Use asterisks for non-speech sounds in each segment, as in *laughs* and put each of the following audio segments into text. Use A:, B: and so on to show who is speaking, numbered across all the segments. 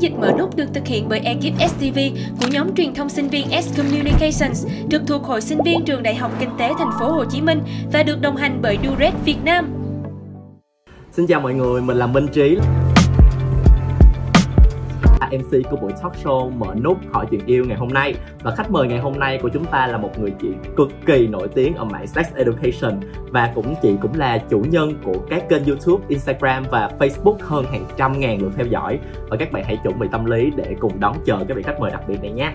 A: chiến dịch mở nút được thực hiện bởi ekip STV của nhóm truyền thông sinh viên S Communications, trực thuộc Hội sinh viên Trường Đại học Kinh tế Thành phố Hồ Chí Minh và được đồng hành bởi Duret Việt Nam.
B: Xin chào mọi người, mình là Minh Trí MC của buổi talk show mở nút hỏi chuyện yêu ngày hôm nay. Và khách mời ngày hôm nay của chúng ta là một người chị cực kỳ nổi tiếng ở mạng sex education và cũng chị cũng là chủ nhân của các kênh YouTube, Instagram và Facebook hơn hàng trăm ngàn lượt theo dõi. Và các bạn hãy chuẩn bị tâm lý để cùng đón chờ các vị khách mời đặc biệt này nhé.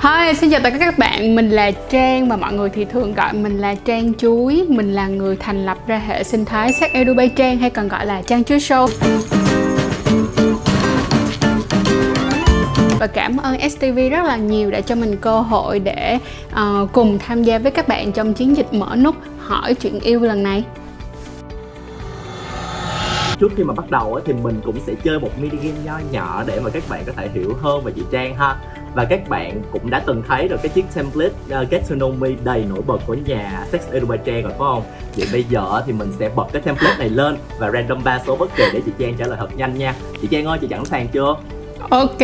C: Hi, xin chào tất cả các bạn, mình là Trang và mọi người thì thường gọi mình là Trang Chuối. Mình là người thành lập ra hệ sinh thái Sex Edu by Trang hay còn gọi là Trang Chuối Show. Và cảm ơn STV rất là nhiều đã cho mình cơ hội để uh, cùng tham gia với các bạn trong chiến dịch mở nút hỏi chuyện yêu lần này
B: trước khi mà bắt đầu thì mình cũng sẽ chơi một mini game nho nhỏ để mà các bạn có thể hiểu hơn về chị Trang ha và các bạn cũng đã từng thấy được cái chiếc template uh, Get to Know Me đầy nổi bật của nhà Sex Edu by Trang rồi phải không? Vậy bây giờ thì mình sẽ bật cái template này lên và random ba số bất kỳ để chị Trang trả lời thật nhanh nha Chị Trang ơi, chị sẵn sàng chưa?
C: Ok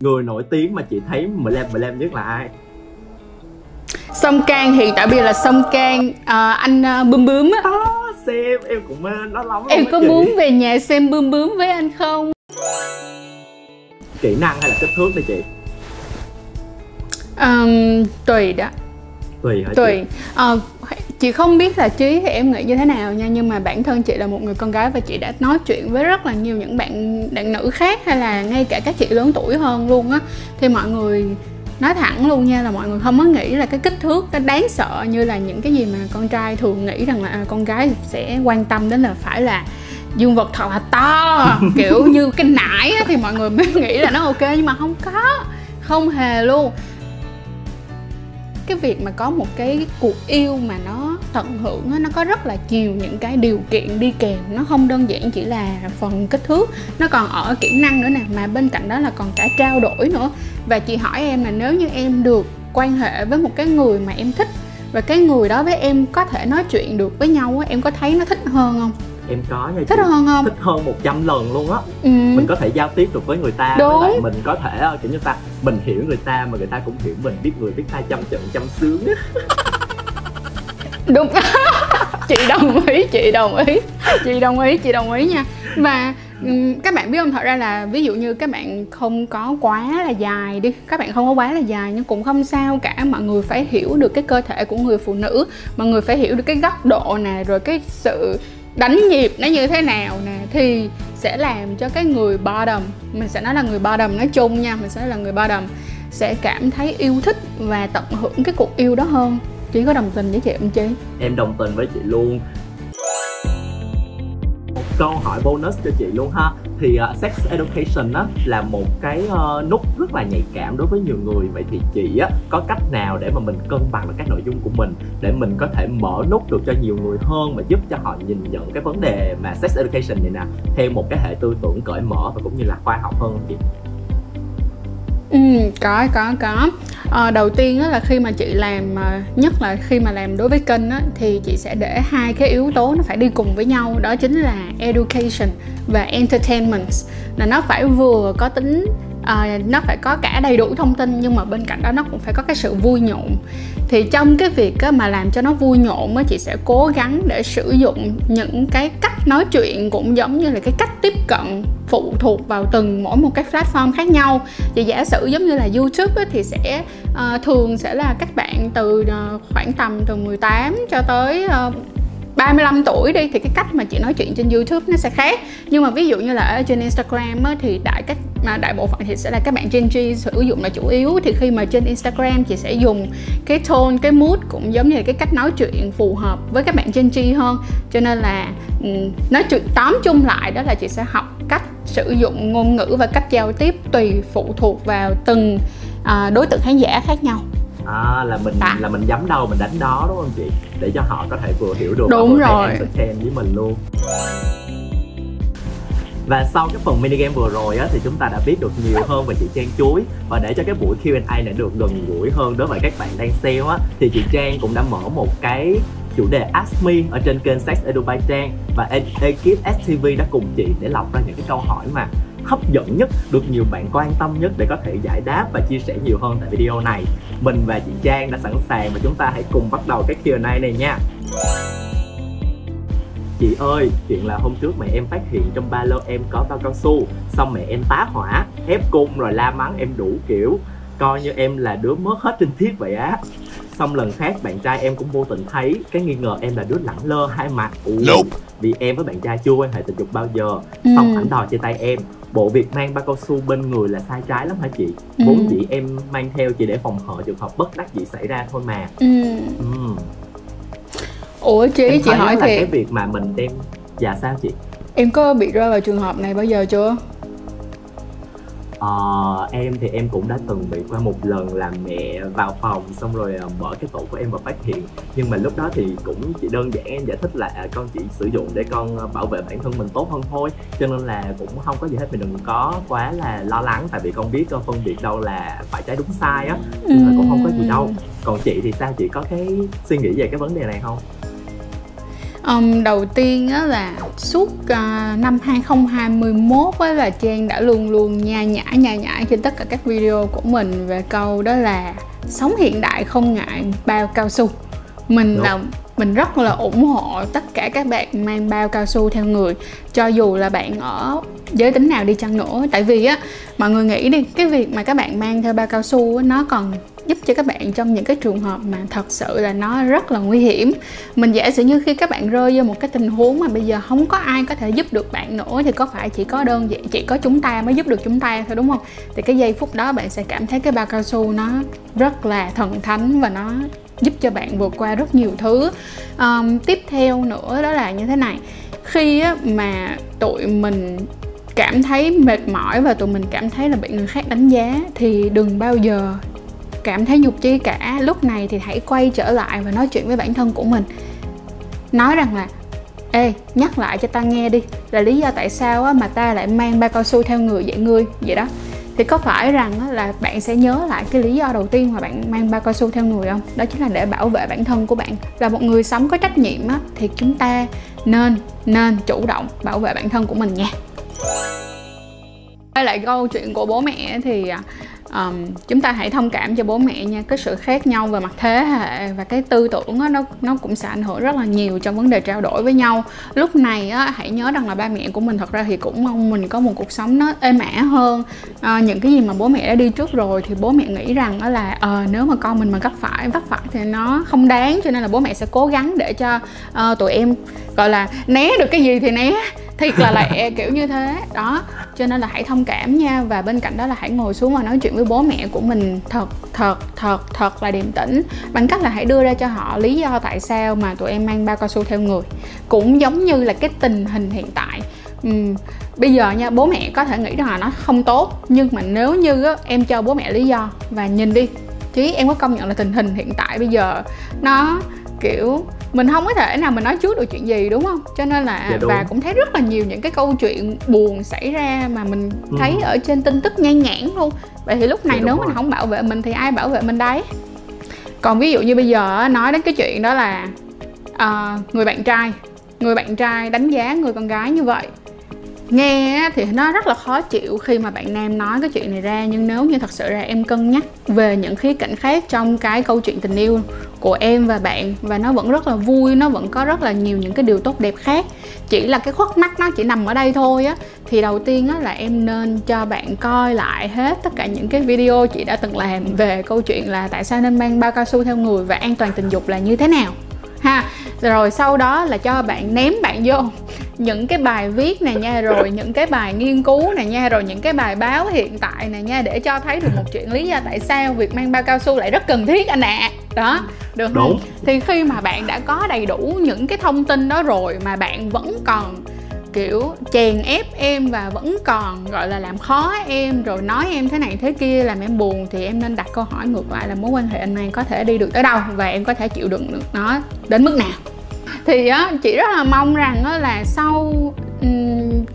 B: người nổi tiếng mà chị thấy lem mười lem nhất là ai?
C: Sông cang hiện tại bây giờ là sông cang à, anh uh, bướm bướm á.
B: À, xem em cũng mê nó lắm
C: em có chị. muốn về nhà xem bướm bướm với anh không?
B: Kỹ năng hay là kích thước đây chị?
C: Um, tùy đó
B: tùy hả
C: tùy. Chị? Uh, chị không biết là trí thì em nghĩ như thế nào nha nhưng mà bản thân chị là một người con gái và chị đã nói chuyện với rất là nhiều những bạn bạn nữ khác hay là ngay cả các chị lớn tuổi hơn luôn á. Thì mọi người nói thẳng luôn nha là mọi người không có nghĩ là cái kích thước nó đáng sợ như là những cái gì mà con trai thường nghĩ rằng là à, con gái sẽ quan tâm đến là phải là dương vật thật là to *laughs* kiểu như cái nải á, thì mọi người mới nghĩ là nó ok nhưng mà không có không hề luôn cái việc mà có một cái cuộc yêu mà nó tận hưởng nó có rất là nhiều những cái điều kiện đi kèm. Nó không đơn giản chỉ là phần kích thước, nó còn ở kỹ năng nữa nè, mà bên cạnh đó là còn cả trao đổi nữa. Và chị hỏi em là nếu như em được quan hệ với một cái người mà em thích và cái người đó với em có thể nói chuyện được với nhau em có thấy nó thích hơn không?
B: Em có nha
C: thích hơn không?
B: Thích hơn 100 lần luôn á. Ừ. mình có thể giao tiếp được với người ta
C: Đúng.
B: lại mình có thể kiểu như ta mình hiểu người ta mà người ta cũng hiểu mình biết người biết ta trăm trận trăm sướng.
C: Đúng. *laughs* Chị đồng ý chị đồng ý. Chị đồng ý chị đồng ý nha. Và các bạn biết không? Thật ra là ví dụ như các bạn không có quá là dài đi các bạn không có quá là dài nhưng cũng không sao cả. Mọi người phải hiểu được cái cơ thể của người phụ nữ mọi người phải hiểu được cái góc độ nè rồi cái sự đánh nhịp nó như thế nào nè, thì sẽ làm cho cái người bottom, mình sẽ nói là người bottom nói chung nha, mình sẽ nói là người bottom, sẽ cảm thấy yêu thích và tận hưởng cái cuộc yêu đó hơn. Chỉ có đồng tình với chị không chị?
B: Em đồng tình với chị luôn câu hỏi bonus cho chị luôn ha. Thì uh, sex education á là một cái uh, nút rất là nhạy cảm đối với nhiều người. Vậy thì chị á có cách nào để mà mình cân bằng được các nội dung của mình để mình có thể mở nút được cho nhiều người hơn mà giúp cho họ nhìn nhận cái vấn đề mà sex education này nè theo một cái hệ tư tưởng cởi mở và cũng như là khoa học hơn không chị?
C: Ừ, có có có à, đầu tiên đó là khi mà chị làm ờ, nhất là khi mà làm đối với kênh á, thì chị sẽ để hai cái yếu tố nó phải đi cùng với nhau đó chính là education và entertainment. Là nó phải vừa có tính à, nó phải có cả đầy đủ thông tin nhưng mà bên cạnh đó nó cũng phải có cái sự vui nhộn. Thì trong cái việc á, mà làm cho nó vui nhộn á, chị sẽ cố gắng để sử dụng những cái cách nói chuyện cũng giống như là cái cách tiếp cận phụ thuộc vào từng mỗi một cái platform khác nhau. Thì giả sử giống như là YouTube á, thì sẽ uh, thường sẽ là các bạn từ uh, khoảng tầm từ 18 cho tới uh, 35 tuổi đi thì cái cách mà chị nói chuyện trên YouTube nó sẽ khác. Nhưng mà ví dụ như là ở trên Instagram á, thì đại cách mà đại bộ phận thì sẽ là các bạn Gen Z sử dụng là chủ yếu. Thì khi mà trên Instagram chị sẽ dùng cái tone cái mood cũng giống như là cái cách nói chuyện phù hợp với các bạn Gen Z hơn. Cho nên là ừ, nói chuyện tóm chung lại đó là chị sẽ học cách sử dụng ngôn ngữ và cách giao tiếp tùy phụ thuộc vào từng à, đối tượng khán giả khác nhau
B: à là mình à. là mình nhắm đâu mình đánh đó đúng không chị? Để cho họ có thể vừa hiểu được
C: đúng rồi.
B: entertain với mình luôn. Và sau cái phần mini game vừa rồi á thì chúng ta đã biết được nhiều hơn về chị Trang Chuối. Và để cho cái buổi Q&A này được gần gũi hơn đối với các bạn đang xem á thì chị Trang cũng đã mở một cái chủ đề Ask Me ở trên kênh Sex Edu by Trang. Và ekip STV đã cùng chị để lọc ra những cái câu hỏi mà hấp dẫn nhất được nhiều bạn quan tâm nhất để có thể giải đáp và chia sẻ nhiều hơn tại video này. Mình và chị Trang đã sẵn sàng và chúng ta hãy cùng bắt đầu cái Q&A này nha. Chị ơi, chuyện là hôm trước mẹ em phát hiện trong ba lô em có bao cao su Xong mẹ em tá hỏa, ép cung rồi la mắng em đủ kiểu. Coi như em là đứa mất hết trinh thiết vậy á. Xong lần khác bạn trai em cũng vô tình thấy Cái nghi ngờ em là đứa lẳng lơ hai mặt Ủa,
D: Nope.
B: Vì em với bạn trai chưa quan hệ tình dục bao giờ
C: Ừ.
B: Xong ảnh đòi chia tay em Bộ việc mang bao cao su bên người là sai trái lắm hả chị?
C: Ừ.
B: Vốn dĩ em mang theo chỉ để phòng hờ trường hợp bất đắc dĩ xảy ra thôi mà
C: ừ.
B: ừ.
C: ủa chị
B: em
C: chị hỏi
B: là cái việc mà mình đem dạ sao chị
C: em có bị rơi vào trường hợp này bao giờ chưa
B: ờ, em thì em cũng đã từng bị qua một lần là mẹ vào phòng xong rồi ờ, mở cái tủ của em và phát hiện. Nhưng mà lúc đó thì cũng chỉ đơn giản em giải thích là à, con chỉ sử dụng để con ờ, bảo vệ bản thân mình tốt hơn thôi. Cho nên là cũng không có gì hết mình đừng có quá là lo lắng tại vì con biết con phân biệt đâu là phải trái đúng sai á là cũng không có gì đâu. Còn chị thì sao? Chị có cái suy nghĩ về cái vấn đề này không
C: Um, đầu tiên á là suốt uh, năm 2021 á là Trang đã luôn luôn nha nhã nha nhã trên tất cả các video của mình về câu đó là sống hiện đại không ngại bao cao su mình
B: Đúng.
C: là mình rất là ủng hộ tất cả các bạn mang bao cao su theo người cho dù là bạn ở giới tính nào đi chăng nữa tại vì á mọi người nghĩ đi cái việc mà các bạn mang theo bao cao su á, nó còn giúp cho các bạn trong những cái trường hợp mà thật sự là nó rất là nguy hiểm. Mình giả sử như khi các bạn rơi vô một cái tình huống mà bây giờ không có ai có thể giúp được bạn nữa thì có phải chỉ có đơn giản chỉ có chúng ta mới giúp được chúng ta thôi đúng không? Thì cái giây phút đó bạn sẽ cảm thấy cái bao cao su nó rất là thần thánh và nó giúp cho bạn vượt qua rất nhiều thứ. Um, tiếp theo nữa đó là như thế này. Khi á, mà tụi mình cảm thấy mệt mỏi và tụi mình cảm thấy là bị người khác đánh giá thì đừng bao giờ cảm thấy nhục chi cả. Lúc này thì hãy quay trở lại và nói chuyện với bản thân của mình. Nói rằng là ê nhắc lại cho ta nghe đi là lý do tại sao mà ta lại mang ba cao su theo người vậy ngươi? Vậy đó. Thì có phải rằng là bạn sẽ nhớ lại cái lý do đầu tiên mà bạn mang ba cao su theo người không? Đó chính là để bảo vệ bản thân của bạn. Là một người sống có trách nhiệm á, thì chúng ta nên nên chủ động bảo vệ bản thân của mình nha. Quay lại câu chuyện của bố mẹ thì à, um, chúng ta hãy thông cảm cho bố mẹ nha cái sự khác nhau về mặt thế hệ và cái tư tưởng đó, nó nó cũng sẽ ảnh hưởng rất là nhiều trong vấn đề trao đổi với nhau. Lúc này á, hãy nhớ rằng là ba mẹ của mình thật ra thì cũng mong mình có một cuộc sống nó êm ả hơn. À, những cái gì mà bố mẹ đã đi trước rồi thì bố mẹ nghĩ rằng đó là ờ, nếu mà con mình mà gấp phải vấp phải thì nó không đáng cho nên là bố mẹ sẽ cố gắng để cho uh, tụi em gọi là né được cái gì thì né thiệt là lẹ à, kiểu như thế. Đó cho nên là hãy thông cảm nha. Và bên cạnh đó là hãy ngồi xuống và nói chuyện với bố mẹ của mình thật thật thật thật là điềm tĩnh. Bằng cách là hãy đưa ra cho họ lý do tại sao mà tụi em mang bao cao su theo người. Cũng giống như là cái tình hình hiện tại. Uhm, bây giờ nha bố mẹ có thể nghĩ rằng là nó không tốt. Nhưng mà nếu như á, em cho bố mẹ lý do và nhìn đi. Chứ em có công nhận là tình hình hiện tại bây giờ nó kiểu mình không có thể nào mình nói trước được chuyện gì đúng không? Cho nên là
B: Dạ
C: và cũng thấy rất là nhiều những cái câu chuyện buồn xảy ra mà mình
B: Ừ.
C: thấy ở trên tin tức nhan nhản luôn. Vậy thì lúc này
B: Dạ
C: nếu
B: rồi.
C: mình không bảo vệ mình thì ai bảo vệ mình đấy? Còn ví dụ như bây giờ á, nói đến cái chuyện đó là ờ, người bạn trai người bạn trai đánh giá người con gái như vậy nghe thì nó rất là khó chịu khi mà bạn nam nói cái chuyện này ra, nhưng nếu như thật sự là em cân nhắc về những khía cạnh khác trong cái câu chuyện tình yêu của em và bạn, và nó vẫn rất là vui, nó vẫn có rất là nhiều những cái điều tốt đẹp khác, chỉ là cái khuất mắt nó chỉ nằm ở đây thôi á, thì đầu tiên á là em nên cho bạn coi lại hết tất cả những cái video chị đã từng làm về câu chuyện là tại sao nên mang bao cao su theo người và an toàn tình dục là như thế nào. Ha, rồi sau đó là cho bạn ném bạn vô những cái bài viết này nha rồi những cái bài nghiên cứu này nha rồi những cái bài báo hiện tại này nha để cho thấy được một chuyện lý do tại sao việc mang bao cao su lại rất cần thiết anh ạ. Đó được không?
B: Đúng.
C: thì khi mà bạn đã có đầy đủ những cái thông tin đó rồi mà bạn vẫn còn kiểu chèn ép em và vẫn còn gọi là làm khó em rồi nói em thế này thế kia làm em buồn thì em nên đặt câu hỏi ngược lại là mối quan hệ anh này có thể đi được tới đâu và em có thể chịu đựng được nó đến mức nào thì á chị rất là mong rằng á là sau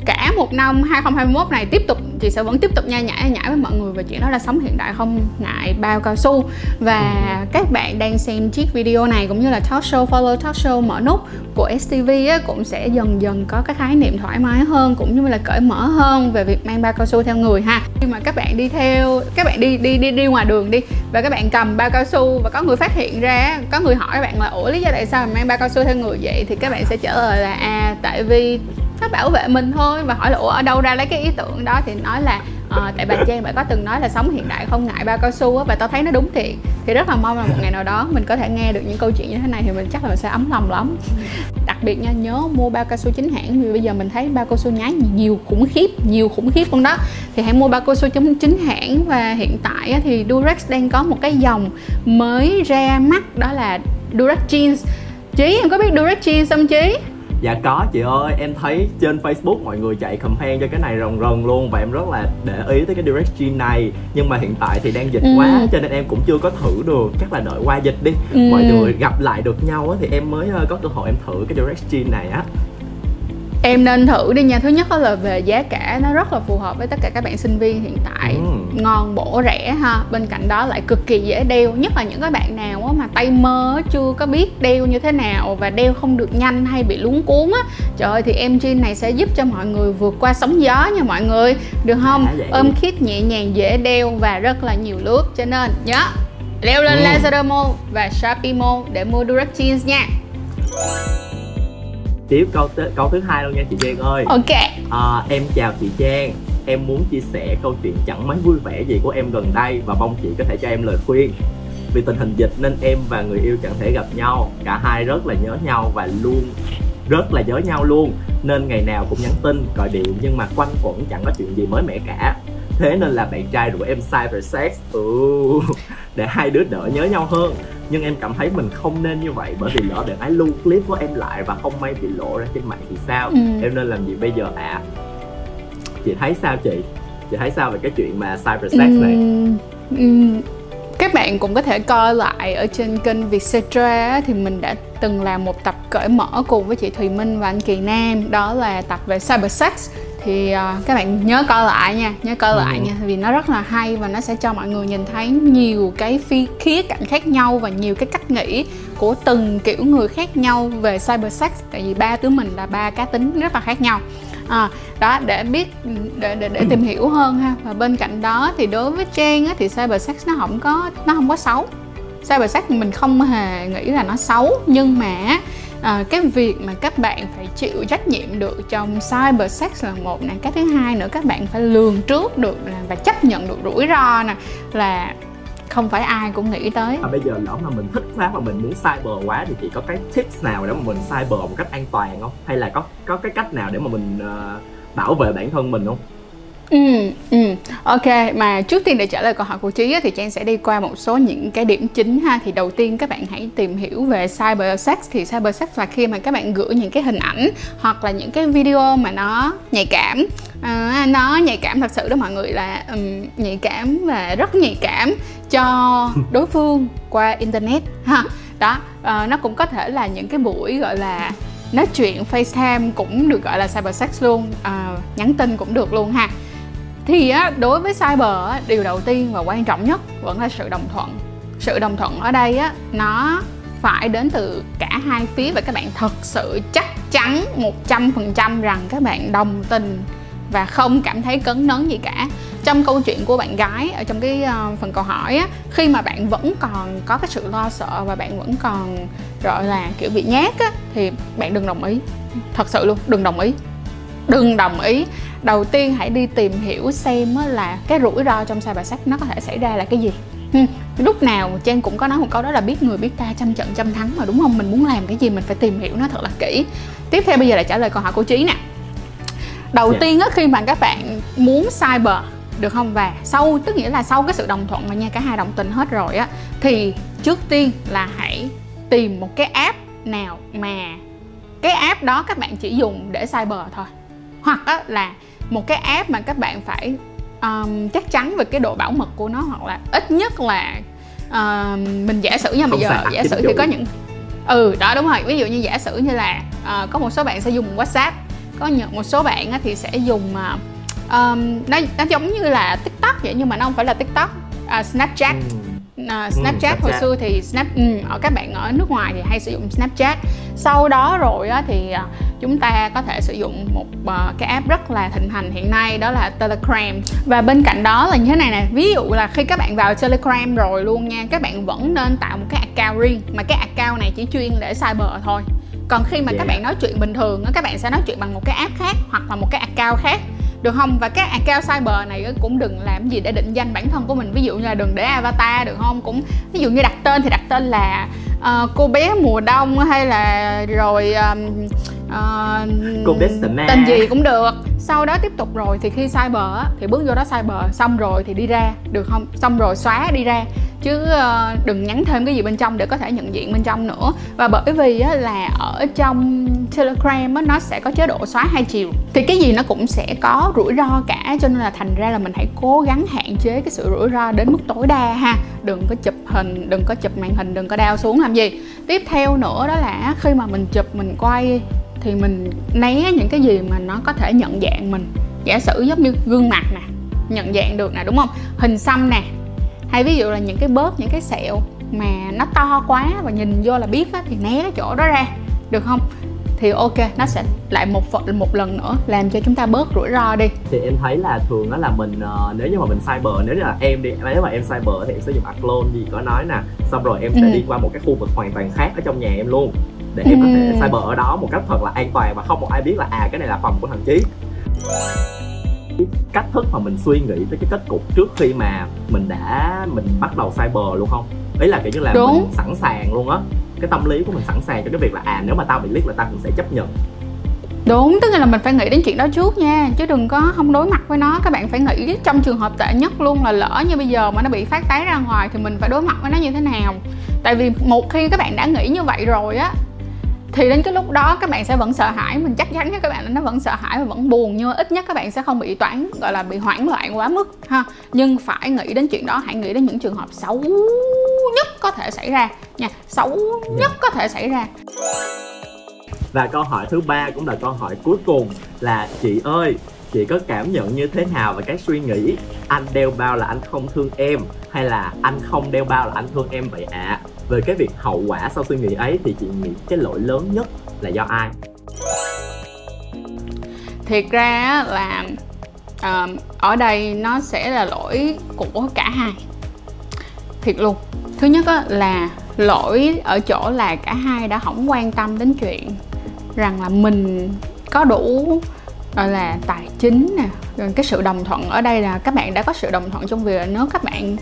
C: cả một năm 2021 này tiếp tục chị sẽ vẫn tiếp tục nha nhảy nhảy với mọi người về chuyện đó là sống hiện đại không ngại bao cao su. Và các bạn đang xem chiếc video này cũng như là talk show follow talk show mở nút của STV á, cũng sẽ dần dần có cái khái niệm thoải mái hơn cũng như là cởi mở hơn về việc mang bao cao su theo người ha. Khi mà các bạn đi theo các bạn đi đi đi đi ngoài đường đi và các bạn cầm bao cao su và có người phát hiện ra có người hỏi các bạn là ủa lý do tại sao mà mang bao cao su theo người vậy? Thì các bạn sẽ trả lời là à tại vì nó bảo vệ mình thôi và hỏi là ủa ở đâu ra lấy cái ý tưởng đó? Thì nói là à, tại bà Trang bà có từng nói là sống hiện đại không ngại bao cao su á và tao thấy nó đúng thiệt. Thì rất là mong là một ngày nào đó mình có thể nghe được những câu chuyện như thế này thì mình chắc là mình sẽ ấm lòng lắm. Đặc biệt nha nhớ mua bao cao su chính hãng vì bây giờ mình thấy bao cao su nhái nhiều khủng khiếp nhiều khủng khiếp luôn đó. Thì hãy mua bao cao su chính hãng và hiện tại thì Durex đang có một cái dòng mới ra mắt đó là Durex Jeans. Chí em có biết Durex Jeans không Chí?
B: Dạ có chị ơi, em thấy trên Facebook mọi người chạy comment cho cái này rần rần luôn Và em rất là để ý tới cái Direct Jean này. Nhưng mà hiện tại thì đang dịch ừ. quá cho nên em cũng chưa có thử được. Chắc là đợi qua dịch đi. Ừ. Mọi người gặp lại được nhau á thì em mới ờ, có cơ hội em thử cái Direct Jean này á
C: em nên thử đi nha. Thứ nhất đó là về giá cả nó rất là phù hợp với tất cả các bạn sinh viên hiện tại. Ừ. ngon bổ rẻ ha. Bên cạnh đó lại cực kỳ dễ đeo. Nhất là những cái bạn nào mà tay mơ chưa có biết đeo như thế nào và đeo không được nhanh hay bị lúng cuốn á trời ơi thì em jean này sẽ giúp cho mọi người vượt qua sóng gió nha mọi người. Được không? À, ôm khít nhẹ nhàng dễ đeo và rất là nhiều lướt. Cho nên nhớ leo lên ừ. Lazada Mall và Shopee Mall để mua Durex Jeans nha
B: tiếp câu câu thứ hai luôn nha chị Trang ơi.
C: Ok.
B: À, em chào chị Trang. Em muốn chia sẻ câu chuyện chẳng mấy vui vẻ gì của em gần đây và mong chị có thể cho em lời khuyên. Vì tình hình dịch nên em và người yêu chẳng thể gặp nhau. Cả hai rất là nhớ nhau và luôn rất là nhớ nhau luôn. Nên ngày nào cũng nhắn tin gọi điện nhưng mà quanh quẩn chẳng có chuyện gì mới mẻ cả. Thế nên là bạn trai rủ em cyber sex. Ừ, để hai đứa đỡ nhớ nhau hơn nhưng em cảm thấy mình không nên như vậy bởi vì lỡ để ái lưu clip của em lại và không may bị lộ ra trên mạng thì sao ừ. em nên làm gì bây giờ ạ à? chị thấy sao chị chị thấy sao về cái chuyện mà cyber sex này ừ,
C: ừ, các bạn cũng có thể coi lại ở trên kênh Vietcetera thì mình đã từng làm một tập cởi mở cùng với chị Thùy Minh và anh Kỳ Nam đó là tập về cyber sex thì uh, các bạn nhớ coi lại nha nhớ coi ừ. lại nha vì nó rất là hay và nó sẽ cho mọi người nhìn thấy nhiều cái phi khía cạnh khác nhau và nhiều cái cách nghĩ của từng kiểu người khác nhau về cyber sex. Tại vì ba đứa mình là ba cá tính rất là khác nhau. À, đó để biết để, để để tìm hiểu hơn ha. Và bên cạnh đó thì đối với trang á, thì cyber sex nó không có nó không có xấu. Cyber sex mình không hề nghĩ là nó xấu nhưng mà à, cái việc mà các bạn phải chịu trách nhiệm được trong cyber sex là một nè. Cái thứ hai nữa các bạn phải lường trước được là và chấp nhận được rủi ro nè là không phải ai cũng nghĩ tới.
B: À, bây giờ lỡ mà mình thích quá và mình muốn cyber quá thì chị có cái tips nào để mà mình cyber một cách an toàn không? Hay là có có cái cách nào để mà mình uh, bảo vệ bản thân mình không?
C: Ừ, ừ, ok mà trước tiên để trả lời câu hỏi của Trí thì Trang sẽ đi qua một số những cái điểm chính ha. Thì đầu tiên các bạn hãy tìm hiểu về cyber sex. Thì cyber sex là khi mà các bạn gửi những cái hình ảnh hoặc là những cái video mà nó nhạy cảm. À, nó nhạy cảm thật sự đó mọi người là um, nhạy cảm và rất nhạy cảm cho *laughs* đối phương qua internet ha. Đó uh, nó cũng có thể là những cái buổi gọi là nói chuyện FaceTime cũng được gọi là cyber sex luôn. À, nhắn tin cũng được luôn ha thì á, đối với cyber á, điều đầu tiên và quan trọng nhất vẫn là sự đồng thuận. Sự đồng thuận ở đây á, nó phải đến từ cả hai phía và các bạn thật sự chắc chắn 100% rằng các bạn đồng tình và không cảm thấy cấn nấn gì cả. Trong câu chuyện của bạn gái ở trong cái ờ, phần câu hỏi á khi mà bạn vẫn còn có cái sự lo sợ và bạn vẫn còn gọi là kiểu bị nhát á thì bạn đừng đồng ý. Thật sự luôn đừng đồng ý đừng đồng ý. Đầu tiên hãy đi tìm hiểu xem là cái rủi ro trong cyber sex nó có thể xảy ra là cái gì. Lúc nào Trang cũng có nói một câu đó là biết người biết ta trăm trận trăm thắng mà đúng không? Mình muốn làm cái gì mình phải tìm hiểu nó thật là kỹ. Tiếp theo bây giờ là trả lời câu hỏi của trí nè. Đầu yeah. Dạ. tiên á khi mà các bạn muốn cyber được không? Và sau tức nghĩa là sau cái sự đồng thuận mà nha cả hai đồng tình hết rồi á thì trước tiên là hãy tìm một cái app nào mà cái app đó các bạn chỉ dùng để cyber thôi hoặc á, là một cái app mà các bạn phải um, chắc chắn về cái độ bảo mật của nó hoặc là ít nhất là uh, mình giả sử nha bây giờ giả sử thì có những ừ đó đúng rồi. Ví dụ như giả sử như là uh, có một số bạn sẽ dùng whatsapp có những một số bạn á, thì sẽ dùng uh, um, nó nó giống như là tiktok vậy nhưng mà nó không phải là tiktok uh, snapchat.
B: Ừ.
C: uh, Snapchat
B: Ừ,
C: hồi xưa thì Snap ừ, ở các bạn ở nước ngoài thì hay sử dụng Snapchat. Sau đó rồi á, thì à, chúng ta có thể sử dụng một à, cái app rất là thịnh hành hiện nay đó là Telegram. Và bên cạnh đó là như thế này nè ví dụ là khi các bạn vào Telegram rồi luôn nha các bạn vẫn nên tạo một cái account riêng mà cái account này chỉ chuyên để cyber thôi. Còn khi mà các
B: Yeah.
C: bạn nói chuyện bình thường các bạn sẽ nói chuyện bằng một cái app khác hoặc là một cái account khác được không? Và các account cyber này cũng đừng làm gì để định danh bản thân của mình. Ví dụ như là đừng để avatar được không? Cũng ví dụ như đặt tên thì đặt tên là ờ, cô bé mùa đông hay là rồi um, ờ,
B: Cô bé
C: tên gì cũng được sau đó tiếp tục rồi thì khi cyber á, thì bước vô đó cyber xong rồi thì đi ra được không? Xong rồi xóa đi ra. Chứ ờ, đừng nhắn thêm cái gì bên trong để có thể nhận diện bên trong nữa. Và bởi vì á, là ở trong telegram á, nó sẽ có chế độ xóa hai chiều. Thì cái gì nó cũng sẽ có rủi ro cả. Cho nên là thành ra là mình hãy cố gắng hạn chế cái sự rủi ro đến mức tối đa ha. Đừng có chụp hình đừng có chụp màn hình đừng có đao xuống làm gì. Tiếp theo nữa đó là khi mà mình chụp mình quay thì mình né những cái gì mà nó có thể nhận dạng mình. Giả sử giống như gương mặt nè nhận dạng được nè đúng không? Hình xăm nè. Hay ví dụ là những cái bớt những cái sẹo mà nó to quá và nhìn vô là biết á, thì né cái chỗ đó ra được không? Thì ok nó sẽ lại một phần một lần nữa làm cho chúng ta bớt rủi ro đi.
B: Thì em thấy là thường đó là mình ờ, nếu như mà mình cyber nếu như là em đi nếu mà em cyber thì em sẽ dùng Athlon gì có nói nè. Xong rồi em sẽ
C: Ừ.
B: đi qua một cái khu vực hoàn toàn khác ở trong nhà em luôn để em có thể
C: Ừ.
B: cyber ở đó một cách thật là an toàn và không một ai biết là à cái này là phòng của thằng chí. Cái cách thức mà mình suy nghĩ tới cái kết cục trước khi mà mình đã mình bắt đầu cyber luôn không? Ý là kiểu như là
C: Đúng.
B: mình sẵn sàng luôn á. Cái tâm lý của mình sẵn sàng cho cái việc là à nếu mà tao bị liếc là tao cũng sẽ chấp nhận.
C: Đúng tức là mình phải nghĩ đến chuyện đó trước nha chứ đừng có không đối mặt với nó. Các bạn phải nghĩ trong trường hợp tệ nhất luôn là lỡ như bây giờ mà nó bị phát tán ra ngoài thì mình phải đối mặt với nó như thế nào. Tại vì một khi các bạn đã nghĩ như vậy rồi á thì đến cái lúc đó các bạn sẽ vẫn sợ hãi. Mình chắc chắn các bạn là nó vẫn sợ hãi và vẫn buồn nhưng mà ít nhất các bạn sẽ không bị toán gọi là bị hoảng loạn quá mức ha. Nhưng phải nghĩ đến chuyện đó hãy nghĩ đến những trường hợp xấu nhất có thể xảy ra nha. Xấu nhất có thể xảy ra.
B: Và câu hỏi thứ ba cũng là câu hỏi cuối cùng là chị ơi, chị có cảm nhận như thế nào về cái suy nghĩ anh đeo bao là anh không thương em hay là anh không đeo bao là anh thương em vậy ạ? Về cái việc hậu quả sau suy nghĩ ấy thì chị nghĩ cái lỗi lớn nhất là do ai?
C: thiệt ra là uh, ở đây nó sẽ là lỗi của cả hai. Thiệt luôn. Thứ nhất á, là lỗi ở chỗ là cả hai đã không quan tâm đến chuyện rằng là mình có đủ gọi là tài chính nè cái sự đồng thuận. Ở đây là các bạn đã có sự đồng thuận trong việc là nếu các bạn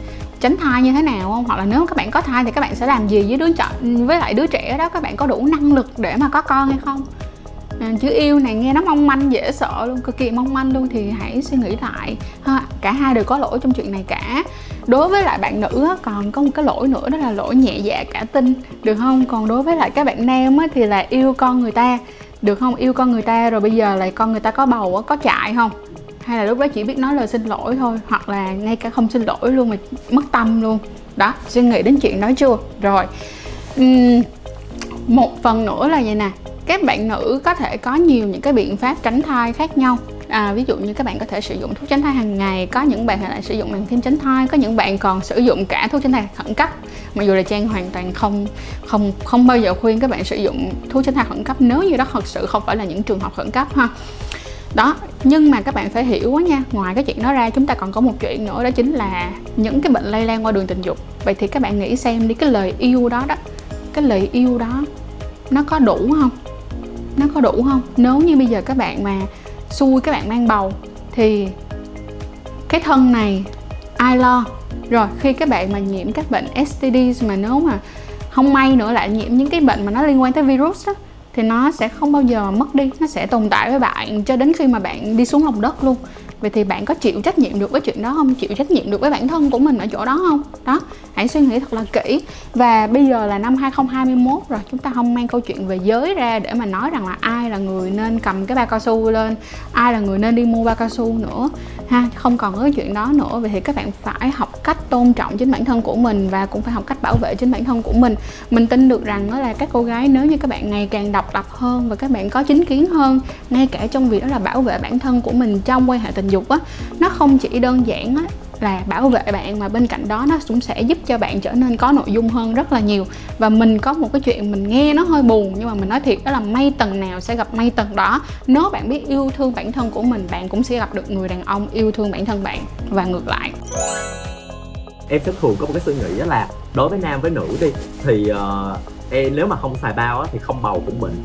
C: tránh thai như thế nào không? Hoặc là nếu các bạn có thai thì các bạn sẽ làm gì với đứa trẻ với lại đứa trẻ đó? Các bạn có đủ năng lực để mà có con hay không? À, chữ yêu này nghe nó mong manh dễ sợ luôn cực kỳ mong manh luôn thì hãy suy nghĩ lại. Ha cả hai đều có lỗi trong chuyện này cả. Đối với lại bạn nữ á, còn có một cái lỗi nữa đó là lỗi nhẹ dạ cả tin được không? Còn đối với lại các bạn nam á, thì là yêu con người ta. Được không? Yêu con người ta rồi bây giờ lại con người ta có bầu á, có chạy không? Hay là lúc đó chỉ biết nói lời xin lỗi thôi hoặc là ngay cả không xin lỗi luôn mà mất tâm luôn. Đó suy nghĩ đến chuyện đó chưa? Rồi. Uhm, một phần nữa là vậy nè. Các bạn nữ có thể có nhiều những cái biện pháp tránh thai khác nhau. À, ví dụ như các bạn có thể sử dụng thuốc tránh thai hàng ngày có những bạn lại sử dụng bằng phim tránh thai có những bạn còn sử dụng cả thuốc tránh thai khẩn cấp. Mặc dù là trang hoàn toàn không không không bao giờ khuyên các bạn sử dụng thuốc tránh thai khẩn cấp. Nếu như đó thật sự không phải là những trường hợp khẩn cấp ha đó, nhưng mà các bạn phải hiểu quá nha, ngoài cái chuyện đó ra chúng ta còn có một chuyện nữa, đó chính là những cái bệnh lây lan qua đường tình dục. Vậy thì các bạn nghĩ xem đi, cái lời yêu đó đó, cái lời yêu đó nó có đủ không? Nó có đủ không? Nếu như bây giờ các bạn mà xui, các bạn mang bầu, thì cái thân này, ai lo? Rồi, khi các bạn mà nhiễm các bệnh STD mà nếu mà không may nữa lại nhiễm những cái bệnh mà nó liên quan tới virus đó thì nó sẽ không bao giờ mất đi, nó sẽ tồn tại với bạn cho đến khi mà bạn đi xuống lòng đất luôn vậy thì bạn có chịu trách nhiệm được với chuyện đó không? Chịu trách nhiệm được với bản thân của mình ở chỗ đó không? Đó, hãy suy nghĩ thật là kỹ. Và bây giờ là năm 2021 rồi, chúng ta không mang câu chuyện về giới ra để mà nói rằng là ai là người nên cầm cái bao cao su lên, ai là người nên đi mua bao cao su nữa, ha? Không còn cái chuyện đó nữa. Vậy thì các bạn phải học cách tôn trọng chính bản thân của mình và cũng phải học cách bảo vệ chính bản thân của mình. Mình tin được rằng đó là các cô gái nếu như các bạn ngày càng độc lập hơn và các bạn có chính kiến hơn, ngay cả trong việc đó là bảo vệ bản thân của mình trong quan hệ tình dục á nó không chỉ đơn giản á là bảo vệ bạn mà bên cạnh đó nó cũng sẽ giúp cho bạn trở nên có nội dung hơn rất là nhiều. Và mình có một cái chuyện mình nghe nó hơi buồn nhưng mà mình nói thiệt đó là may tầng nào sẽ gặp may tầng đó. Nếu bạn biết yêu thương bản thân của mình bạn cũng sẽ gặp được người đàn ông yêu thương bản thân bạn. Và ngược lại.
B: Em sẽ thường có một cái suy nghĩ đó là đối với nam với nữ đi thì uh, em nếu mà không xài bao á, thì không bầu cũng bệnh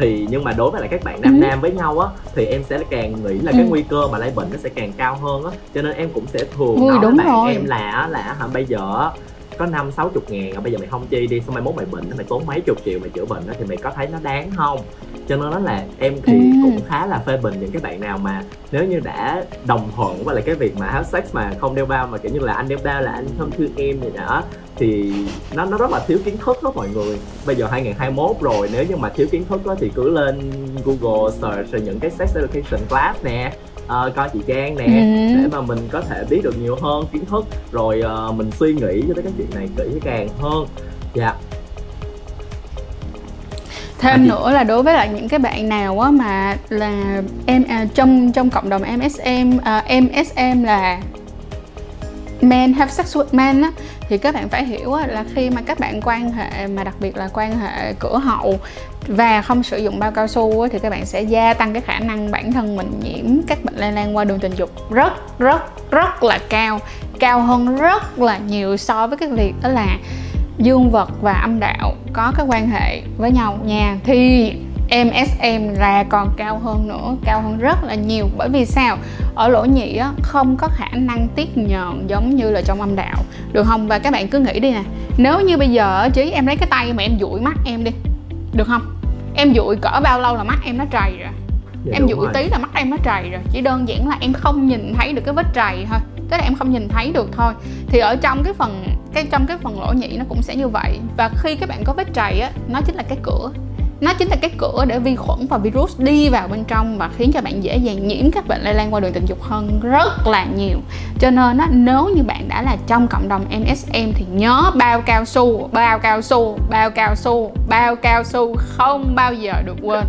B: thì nhưng mà đối với lại các bạn nam ừ. nam với nhau á thì em sẽ càng nghĩ là ừ. cái nguy cơ mà lây bệnh nó sẽ càng cao hơn á cho nên em cũng sẽ thường Ui, nói đúng bạn rồi. em là là hả bây giờ có năm sáu chục ngàn bây giờ mày không chi đi xong mai mốt mày bệnh mày tốn mấy chục triệu mày chữa bệnh đó thì mày có thấy nó đáng không cho nên đó là em thì ừ. cũng khá là phê bình những cái bạn nào mà nếu như đã đồng thuận với lại cái việc mà have sex mà không đeo bao mà kiểu như là anh đeo bao là anh không thương em gì đó thì nó nó rất là thiếu kiến thức đó mọi người bây giờ 2021 rồi nếu như mà thiếu kiến thức đó thì cứ lên Google search những cái sex education class nè uh, coi chị Trang nè ừ. để mà mình có thể biết được nhiều hơn kiến thức rồi uh, mình suy nghĩ cho tới cái chuyện này kỹ càng hơn dạ yeah
C: thêm nữa là đối với lại những cái bạn nào á mà là em à, trong trong cộng đồng MSM à, MSM là men have sex with men á thì các bạn phải hiểu á, là khi mà các bạn quan hệ mà đặc biệt là quan hệ cửa hậu và không sử dụng bao cao su á, thì các bạn sẽ gia tăng cái khả năng bản thân mình nhiễm các bệnh lây lan qua đường tình dục rất rất rất là cao cao hơn rất là nhiều so với cái việc đó là dương vật và âm đạo có cái quan hệ với nhau nha. Thì MSM là còn cao hơn nữa cao hơn rất là nhiều. Bởi vì sao? Ở lỗ nhị á, không có khả năng tiết nhờn giống như là trong âm đạo. Được không? Và các bạn cứ nghĩ đi nè. Nếu như bây giờ chí em lấy cái tay mà em dụi mắt em đi. Được không? Em dụi cỡ bao lâu là mắt em nó trầy rồi? Dạ, em dụi tí là mắt em nó trầy rồi. Chỉ đơn giản là em không nhìn thấy được cái vết trầy thôi. Tức là em không nhìn thấy được thôi. Thì ở trong cái phần cái trong cái phần lỗ nhĩ nó cũng sẽ như vậy. Và khi các bạn có vết trầy á nó chính là cái cửa. Nó chính là cái cửa để vi khuẩn và virus đi vào bên trong và khiến cho bạn dễ dàng nhiễm các bệnh lây lan qua đường tình dục hơn rất là nhiều. Cho nên á, nếu như bạn đã là trong cộng đồng MSM thì nhớ bao cao su bao cao su bao cao su bao cao su không bao giờ được quên.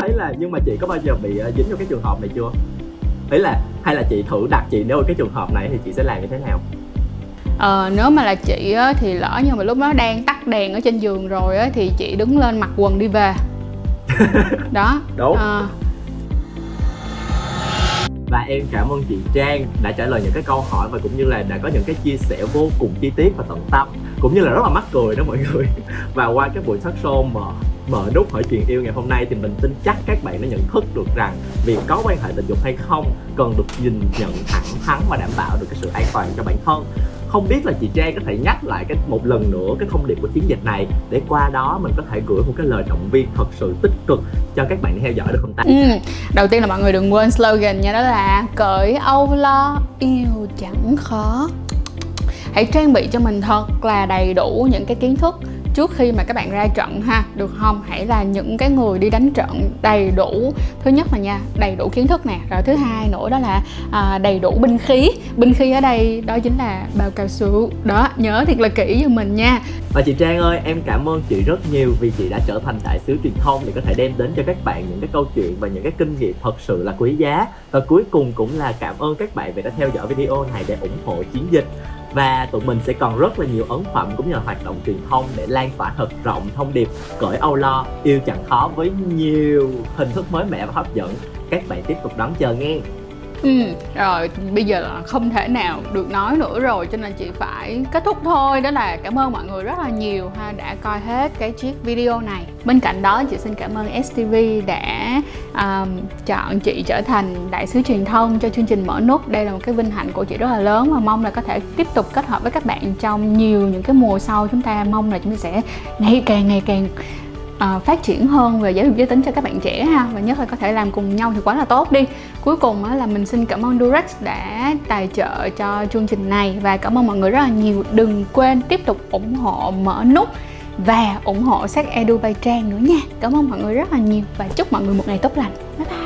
B: Thấy là nhưng mà chị có bao giờ bị uh, dính vào cái trường hợp này chưa? Ấy là hay là chị thử đặt chị nếu cái trường hợp này thì chị sẽ làm như thế nào?
C: Ờ, nếu mà là chị á, thì lỡ như mà lúc đó đang tắt đèn ở trên giường rồi á, thì chị đứng lên mặc quần đi về. *laughs* Đó.
B: Đúng. À. và em cảm ơn chị Trang đã trả lời những cái câu hỏi và cũng như là đã có những cái chia sẻ vô cùng chi tiết và tận tâm cũng như là rất là mắc cười đó mọi người. *laughs* Và qua cái buổi talk show mà mở nút hỏi chuyện yêu ngày hôm nay thì mình tin chắc các bạn đã nhận thức được rằng việc có quan hệ tình dục hay không cần được nhìn nhận thẳng thắn và đảm bảo được cái sự an toàn cho bản thân không biết là chị Trang có thể nhắc lại cái một lần nữa cái thông điệp của chiến dịch này để qua đó mình có thể gửi một cái lời động viên thật sự tích cực cho các bạn theo dõi được không ta?
C: Ừ. Đầu tiên là mọi người đừng quên slogan nha, đó là cởi âu lo, yêu chẳng khó hãy trang bị cho mình thật là đầy đủ những cái kiến thức trước khi mà các bạn ra trận ha được không? Hãy là những cái người đi đánh trận đầy đủ thứ nhất là nha đầy đủ kiến thức nè rồi thứ hai nữa đó là à, đầy đủ binh khí. Binh khí ở đây đó chính là bao cao su. Đó nhớ thiệt là kỹ cho mình nha.
B: Và chị Trang ơi em cảm ơn chị rất nhiều vì chị đã trở thành đại sứ truyền thông để có thể đem đến cho các bạn những cái câu chuyện và những cái kinh nghiệm thật sự là quý giá. Và cuối cùng cũng là cảm ơn các bạn vì đã theo dõi video này để ủng hộ chiến dịch và tụi mình sẽ còn rất là nhiều ấn phẩm cũng như là hoạt động truyền thông để lan tỏa thật rộng, thông điệp, cởi âu lo, yêu chẳng khó với nhiều hình thức mới mẻ và hấp dẫn. Các bạn tiếp tục đón chờ nghe.
C: Ừ, rồi bây giờ là không thể nào được nói nữa rồi cho nên chị phải kết thúc thôi. Đó là cảm ơn mọi người rất là nhiều ha đã coi hết cái chiếc video này. Bên cạnh đó chị xin cảm ơn STV đã um, chọn chị trở thành đại sứ truyền thông cho chương trình mở nút. Đây là một cái vinh hạnh của chị rất là lớn và mong là có thể tiếp tục kết hợp với các bạn trong nhiều những cái mùa sau chúng ta. Mong là chúng ta sẽ ngày càng ngày càng uh, phát triển hơn về giáo dục giới tính cho các bạn trẻ ha và nhất là có thể làm cùng nhau thì quá là tốt đi. Cuối cùng á, là mình xin cảm ơn Durex đã tài trợ cho chương trình này và cảm ơn mọi người rất là nhiều. Đừng quên tiếp tục ủng hộ mở nút và ủng hộ sách Edu Bay Trang nữa nha. Cảm ơn mọi người rất là nhiều và chúc mọi người một ngày tốt lành. Bye bye.